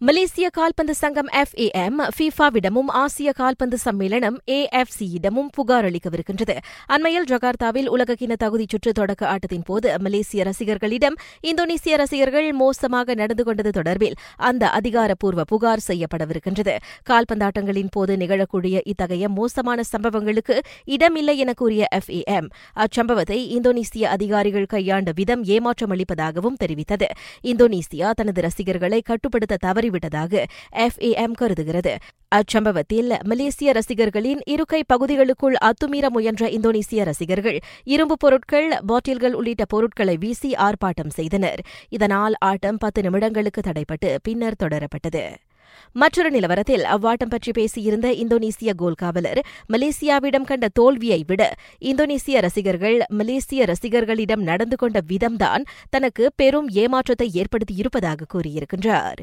மலேசிய கால்பந்து சங்கம் எஃப்ஏஎம் ஃபீஃபாவிடமும் ஆசிய கால்பந்து சம்மேளனம் ஏஎஃப்சியிடமும் புகார் அளிக்கவிருக்கின்றது. அண்மையில் ஜகார்த்தாவில் உலகக்கிண தகுதிச் சுற்று தொடக்க ஆட்டத்தின் போது மலேசிய ரசிகர்களிடம் இந்தோனேசிய ரசிகர்கள் மோசமாக நடந்து கொண்டது தொடர்பில் அந்த அதிகாரப்பூர்வ புகார் செய்யப்படவிருக்கின்றது. கால்பந்தாட்டங்களின் போது நிகழக்கூடிய இத்தகைய மோசமான சம்பவங்களுக்கு இடமில்லை என கூறிய எஃப்ஏஎம் அச்சம்பவத்தை இந்தோனேசிய அதிகாரிகள் கையாண்ட விதம் ஏமாற்றம் அளிப்பதாகவும் தெரிவித்தது. இந்தோனேசியா தனது ரசிகர்களை கட்டுப்படுத்த தவறி விட்டதாக எஃப்ஏஎம் கருதுகிறது. அச்சம்பவத்தில் மலேசிய ரசிகர்களின் இருக்கை பகுதிகளுக்குள் அத்துமீற முயன்ற இந்தோனேசிய ரசிகர்கள் இரும்பு பொருட்கள் பாட்டில்கள் உள்ளிட்ட பொருட்களை வீசி ஆர்ப்பாட்டம் செய்தனர். இதனால் ஆட்டம் பத்து நிமிடங்களுக்கு தடைப்பட்டு பின்னர் தொடரப்பட்டது. மற்றொரு நிலவரத்தில் அவ்வாட்டம் பற்றி பேசியிருந்த இந்தோனேசிய கோல் காவலர் மலேசியாவிடம் கண்ட தோல்வியை விட இந்தோனேசிய ரசிகர்கள் மலேசிய ரசிகர்களிடம் நடந்து கொண்ட விதம்தான் தனக்கு பெரும் ஏமாற்றத்தை ஏற்படுத்தியிருப்பதாக கூறியிருக்கின்றார்.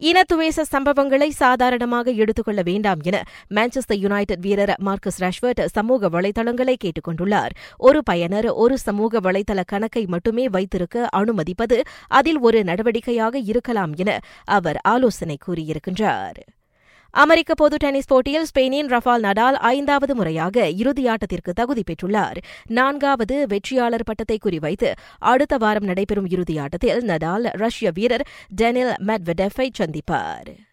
இனத்துவேச சம்பவங்களை சாதாரணமாக எடுத்துக்கொள்ள வேண்டாம் என மான்செஸ்டர் யுனைடெட் வீரர் மார்க்கஸ் ராஷ்வர்ட் சமூக வலைதளங்களை கேட்டுக் கொண்டுள்ளார் ஒரு பயனர் ஒரு சமூக வலைதள கணக்கை மட்டுமே வைத்திருக்க அனுமதிப்பது அதில் ஒரு நடவடிக்கையாக இருக்கலாம் என அவர் ஆலோசனை கூறியிருக்கின்றார். அமெரிக்க பொது டென்னிஸ் போட்டியில் ஸ்பெயினின் ரஃபால் நடால் ஐந்தாவது முறையாக இறுதியாட்டத்திற்கு தகுதி பெற்றுள்ளார். நான்காவது வெற்றியாளர் பட்டத்தை குறிவைத்து அடுத்த வாரம் நடைபெறும் இறுதியாட்டத்தில் நடால் ரஷ்ய வீரர் டெனில் மெட்வெடெஃபை சந்திப்பார்.